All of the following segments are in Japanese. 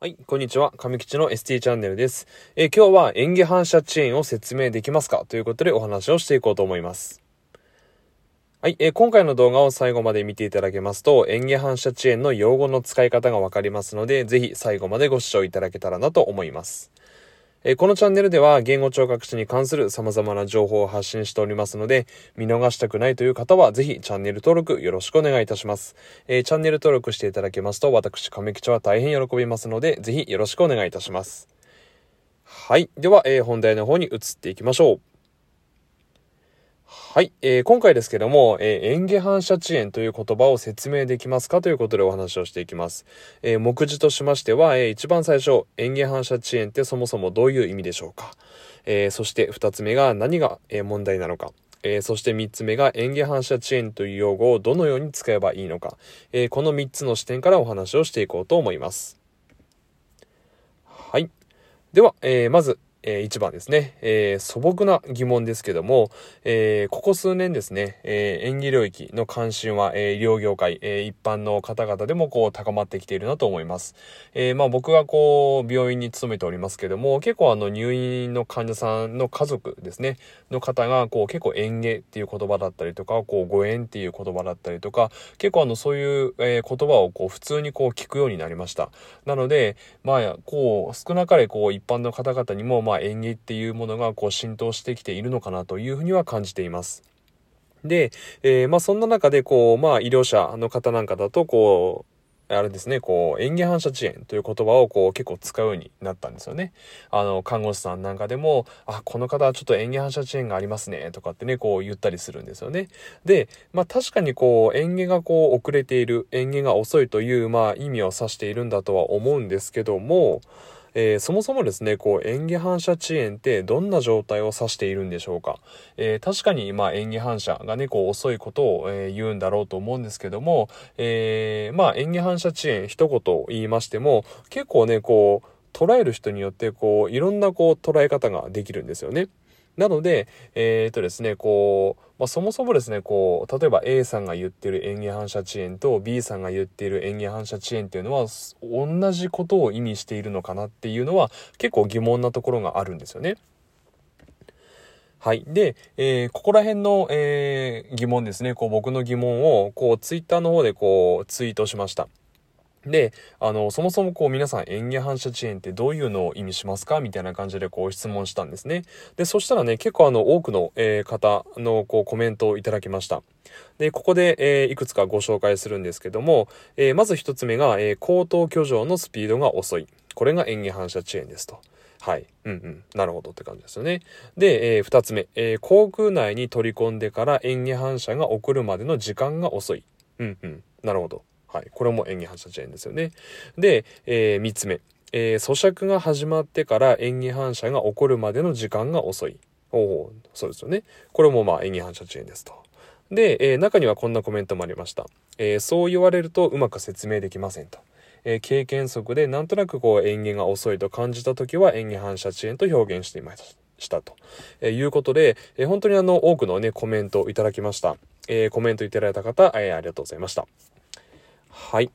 はい、こんにちは。上吉の ST チャンネルです。えー今日は演技反射遅延を説明できますか？ということでお話をしていこうと思います。はい、えー今回の動画を最後まで見ていただけますと、演技反射遅延の用語の使い方がわかりますので、ぜひ最後までご視聴いただけたらなと思います。えこのチャンネルでは言語聴覚士に関する様々な情報を発信しておりますので、見逃したくないという方はぜひチャンネル登録よろしくお願いいたします。えーチャンネル登録していただけますと、私、亀吉は大変喜びますので、ぜひよろしくお願いいたします。はい。では、えー本題の方に移っていきましょう。はい、えー今回ですけども、えー、演技反射遅延という言葉を説明できますかということでお話をしていきます。えー目次としましては、えー一番最初、演技反射遅延ってそもそもどういう意味でしょうか。えーそして二つ目が何が、え問題なのか。えーそして三つ目が演技反射遅延という用語をどのように使えばいいのか。えーこの三つの視点からお話をしていこうと思います。はい。では、えーまず、え1番ですね、えー素朴な疑問ですけども、えーここ数年ですね、えー演技領域の関心は、えー医療業界、えー一般の方々でもこう高まってきているなと思います。えーまあ僕がこう病院に勤めておりますけども、結構あの入院の患者さんの家族ですね、の方がこう結構演芸っていう言葉だったりとか、こうご縁っていう言葉だったりとか、結構あのそういう、えー言葉をこう普通にこう聞くようになりました。なので、まあこう少なかれこう一般の方々にもまあ演技っていうものがこう浸透してきているのかなというふうには感じています。で、えーまあそんな中でこうまあ医療者の方なんかだとこうあれですね、こう、演技反射遅延という言葉をこう結構使うようになったんですよね。あの、看護師さんなんかでも、あ、この方はちょっと演技反射遅延がありますね、とかってね、こう言ったりするんですよね。で、まあ確かにこう、演技がこう遅れている、演技が遅いという、まあ意味を指しているんだとは思うんですけども、えーそもそもですね、こう、演技反射遅延ってどんな状態を指しているんでしょうか。えー確かに、まあ、演技反射がね、こう、遅いことを、えー言うんだろうと思うんですけども、えーまあ、演技反射遅延、一言言いましても、結構ね、こう、捉える人によって、こう、いろんな、こう、捉え方ができるんですよね。なので、えーっとですね、こう、まあ、そもそもですね、こう、例えば A さんが言ってる演技反射遅延と B さんが言っている演技反射遅延っていうのは、同じことを意味しているのかなっていうのは、結構疑問なところがあるんですよね。はい。で、えーここら辺の、えー疑問ですね、こう僕の疑問を、こう、ツイッターの方でこう、ツイートしました。で、あの、そもそもこう皆さん演技反射遅延ってどういうのを意味しますかみたいな感じでこう質問したんですね。で、そしたらね、結構あの多くの、えー方のこうコメントをいただきました。で、ここで、えーいくつかご紹介するんですけども、えーまず一つ目が、えー口頭挙上のスピードが遅い。これが演技反射遅延ですと。はい。うんうん。なるほどって感じですよね。で、えー二つ目、えー航空内に取り込んでから演技反射が起こるまでの時間が遅い。うんうん。なるほど。はい。これも演技反射遅延ですよね。で、えー三つ目、えー咀嚼が始まってから演技反射が起こるまでの時間が遅い。おお、そうですよね。これもまあ演技反射遅延ですと。で、えー中にはこんなコメントもありました。えーそう言われるとうまく説明できませんと。えー経験則でなんとなくこう演技が遅いと感じた時は演技反射遅延と表現していましたと、えーいうことで、えー本当にあの多くのねコメントをいただきました。えーコメントいただいた方、えーありがとうございました。はい。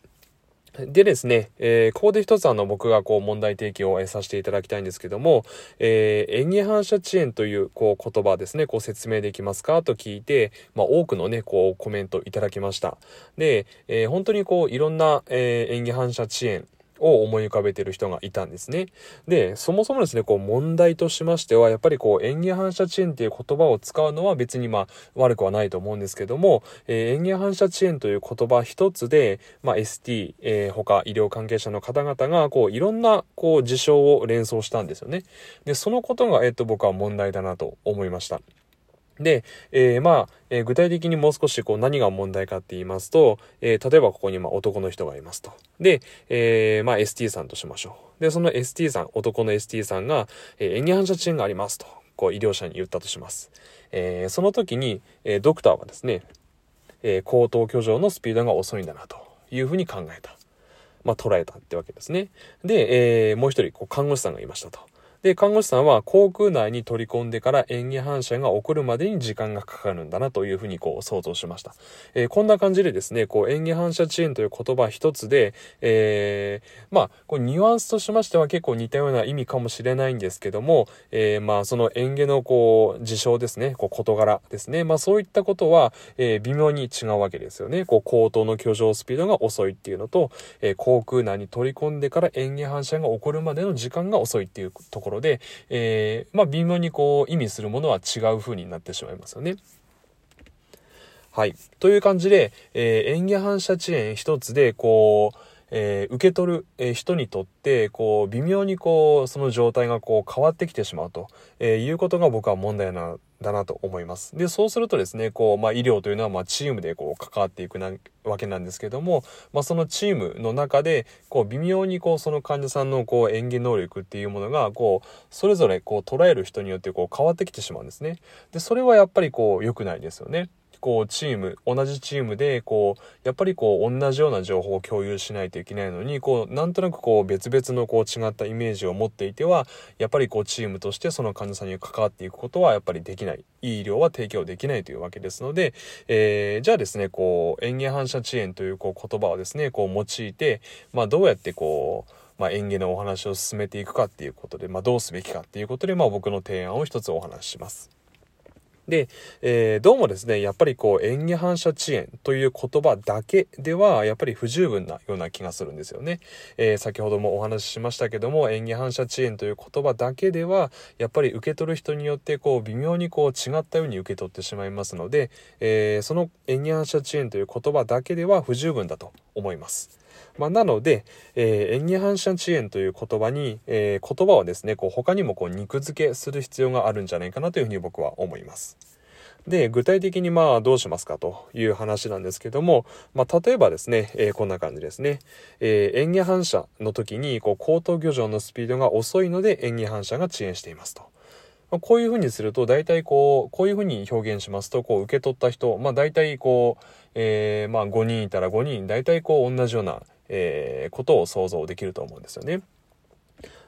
でですね、えーここで一つあの僕がこう問題提起をさせていただきたいんですけども、えー演技反射遅延というこう言葉ですね、こう説明できますかと聞いて、まあ多くのね、こうコメントいただきました。で、えー本当にこういろんな、え演技反射遅延を思い浮かべてる人がいたんですね。で、そもそもですね、こう問題としましては、やっぱりこう演技反射遅延っていう言葉を使うのは別にまあ悪くはないと思うんですけども、えー演技反射遅延という言葉一つで、まあ ST、えー他医療関係者の方々がこういろんなこう事象を連想したんですよね。で、そのことが、えっ、と僕は問題だなと思いました。で、えーまあ、えー具体的にもう少しこう何が問題かって言いますと、えー例えばここにま男の人がいますと。で、えまあ ST さんとしましょう。で、その ST さん、男の ST さんが、えー演技反射遅延がありますと、こう医療者に言ったとします。えその時に、えドクターはですね、えー口頭挙上のスピードが遅いんだなというふうに考えた。まあ捉えたってわけですね。で、えもう一人、こう看護師さんがいましたと。で、看護師さんは口腔内に取り込んでから演技反射が起こるまでに時間がかかるんだなというふうにこう想像しました。えー、こんな感じでですね、こう演技反射遅延という言葉一つで、えー、まあ、こうニュアンスとしましては結構似たような意味かもしれないんですけども、えー、まあ、その演技のこう、事象ですね、こう事柄ですね。まあ、そういったことは、え微妙に違うわけですよね。こう、口頭の居上スピードが遅いっていうのと、え口腔内に取り込んでから演技反射が起こるまでの時間が遅いっていうところで、えー、まあ、微妙にこう、意味するものは違う風になってしまいますよね。はい。という感じで、えー、演技反射遅延一つで、こう、えー、受け取る、え人にとって、こう、微妙にこう、その状態がこう、変わってきてしまうと、えいうことが僕は問題な、だなと思います。で、そうするとですね、こう、まあ、医療というのは、まあ、チームでこう、関わっていくな、わけなんですけども、まあ、そのチームの中で、こう、微妙にこう、その患者さんのこう、演技能力っていうものが、こう、それぞれこう、捉える人によってこう、変わってきてしまうんですね。で、それはやっぱりこう、良くないですよね。こうチーム同じチームでこうやっぱりこう同じような情報を共有しないといけないのにこうなんとなくこう別々のこう違ったイメージを持っていてはやっぱりこうチームとしてその患者さんに関わっていくことはやっぱりできないいい医療は提供できないというわけですので、えー、じゃあですねこう園芸反射遅延というこう言葉をですねこう用いて、まあ、どうやってこうまあ、園芸のお話を進めていくかっていうことで、まあ、どうすべきかっていうことで、まあ、僕の提案を一つお話しします。で、えー、どうもですね、やっぱりこう、演技反射遅延という言葉だけでは、やっぱり不十分なような気がするんですよね。えー、先ほどもお話ししましたけども、演技反射遅延という言葉だけでは、やっぱり受け取る人によって、こう、微妙にこう、違ったように受け取ってしまいますので、えー、その演技反射遅延という言葉だけでは不十分だと思います。まあ、なので、えー、演技反射遅延という言葉に、えー、言葉をですね、こう他にもこう肉付けする必要があるんじゃないかなというふうに僕は思います。で、具体的にまあどうしますかという話なんですけども、まあ例えばですね、えー、こんな感じですね。えー、演技反射の時に、こう、高等漁場のスピードが遅いので演技反射が遅延していますと。まあ、こういうふうにすると、大体こう、こういうふうに表現しますと、こう、受け取った人、まあ大体こう、えー、まあ5人いたら5人、大体こう、同じような、えー、ことを想像できると思うんですよね。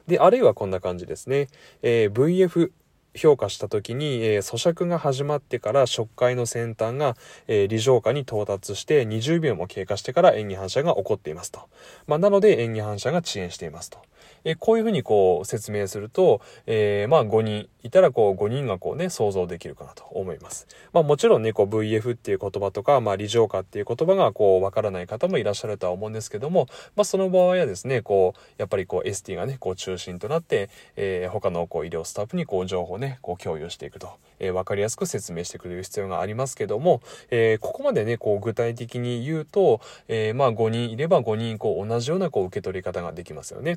で、あるいはこんな感じですね。えー、VF 評価した時に、えー、咀嚼が始まってから触界の先端が、えー、離浄化に到達して20秒も経過してから演技反射が起こっていますと。まあ、なので演技反射が遅延していますと。えこういうふうにこう説明すると、え、まあ5人いたらこう5人がこうね、想像できるかなと思います。まあもちろんね、こう VF っていう言葉とか、まあ離浄化っていう言葉がこうわからない方もいらっしゃるとは思うんですけども、まあその場合はですね、こう、やっぱりこう ST がね、こう中心となって、えー、他のこう医療スタッフにこう情報をね、こう共有していくと、えー、わかりやすく説明してくれる必要がありますけども、えー、ここまでね、こう具体的に言うと、えー、まあ5人いれば5人こう同じようなこう受け取り方ができますよね。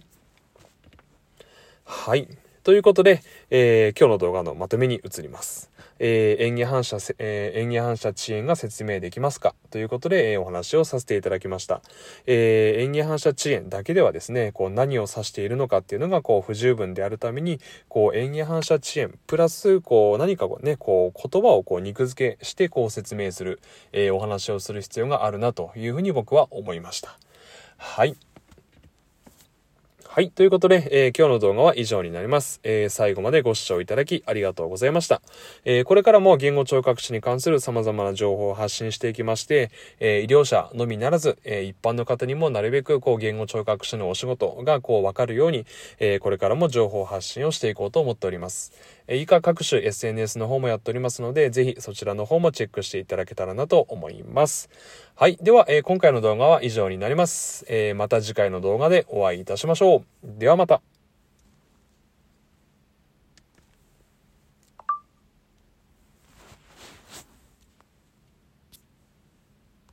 はい。ということで、えー、今日の動画のまとめに移ります。えー、演技反射、えー、演技反射遅延が説明できますか？ということで、えー、お話をさせていただきました。えー、演技反射遅延だけではですね、こう何を指しているのかっていうのがこう不十分であるために、こう演技反射遅延プラスこう何かね、こう言葉をこう肉付けしてこう説明する、えー、お話をする必要があるなというふうに僕は思いました。はい。はい。ということで、えー、今日の動画は以上になります。えー、最後までご視聴いただきありがとうございました。えー、これからも言語聴覚士に関する様々な情報を発信していきまして、え医療者のみならず、え一般の方にもなるべく、こう、言語聴覚士のお仕事が、こう、わかるように、えこれからも情報発信をしていこうと思っております。え以下各種 SNS の方もやっておりますので、ぜひそちらの方もチェックしていただけたらなと思います。はい。では、え今回の動画は以上になります。えまた次回の動画でお会いいたしましょう。ではまた。